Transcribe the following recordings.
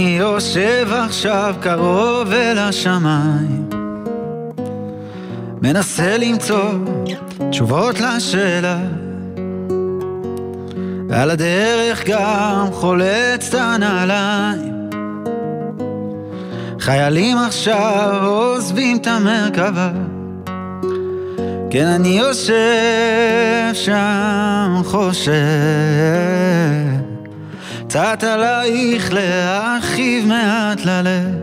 יושב עכשיו קרוב אל השמיים. מנסה למצוא תשובות לשאלה. ועל הדרך גם חולץ את הנעליים. חיילים עכשיו עוזבים את המרכבה. כן, אני יושב שם חושב קצת עלייך להרחיב מעט ללב.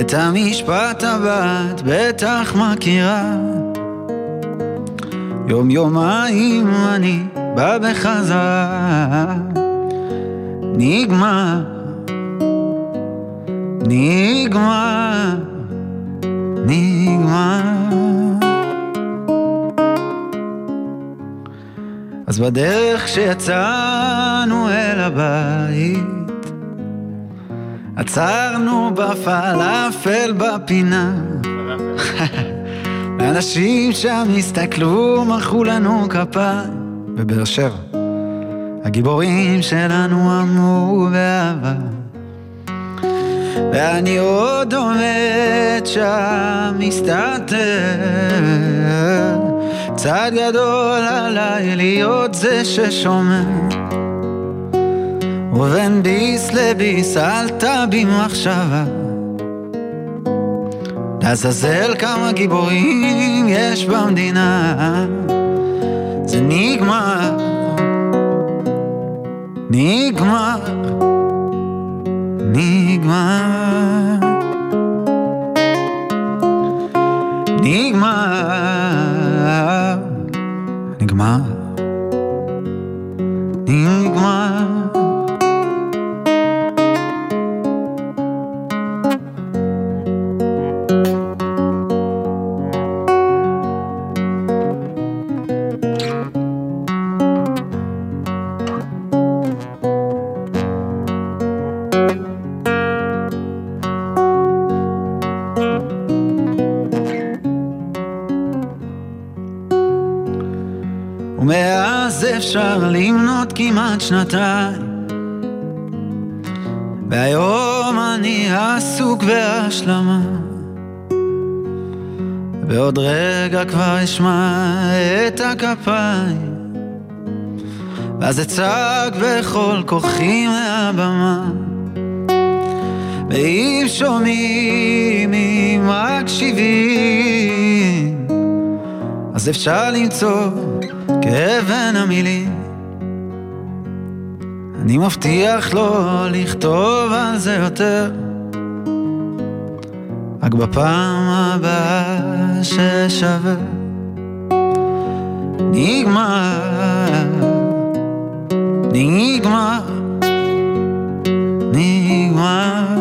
את המשפט הבא את בטח מכירה. יום יומיים אני בא בחזרה. נגמר. נגמר אז בדרך שיצאנו אל הבית עצרנו בפלאפל בפינה. ואנשים שם הסתכלו, מחאו לנו כפיים. בבאר שבע הגיבורים שלנו אמרו באהבה. ואני עוד עומד שם מסתתר צעד גדול עליי להיות זה ששומע ובין ביס לביס אל תביע מחשבה. לעזאזל כמה גיבורים יש במדינה. זה נגמר. נגמר. נגמר. נגמר נגמר אפשר למנות כמעט שנתיים. והיום אני עסוק בהשלמה ועוד רגע כבר אשמע את הכפיים. ואז אצעק בכל כוחי מהבמה. ואם שומעים, אם מקשיבים אז אפשר למצוא כאבן המילים. אני מבטיח לא לכתוב על זה יותר. רק בפעם הבאה ששווה. נגמר, נגמר, נגמר.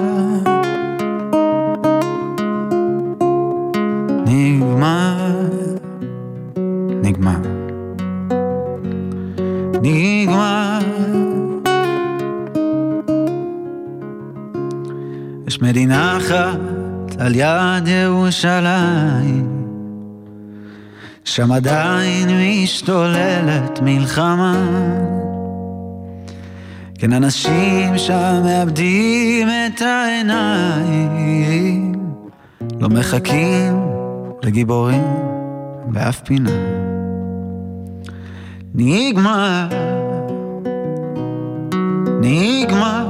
נגמר, נגמר נגמר. יש מדינה אחת על יד ירושלים, שם עדיין משתוללת מלחמה. כן, אנשים שם מאבדים את העיניים, לא מחכים לגיבורים באף פינה. נגמר, נגמר,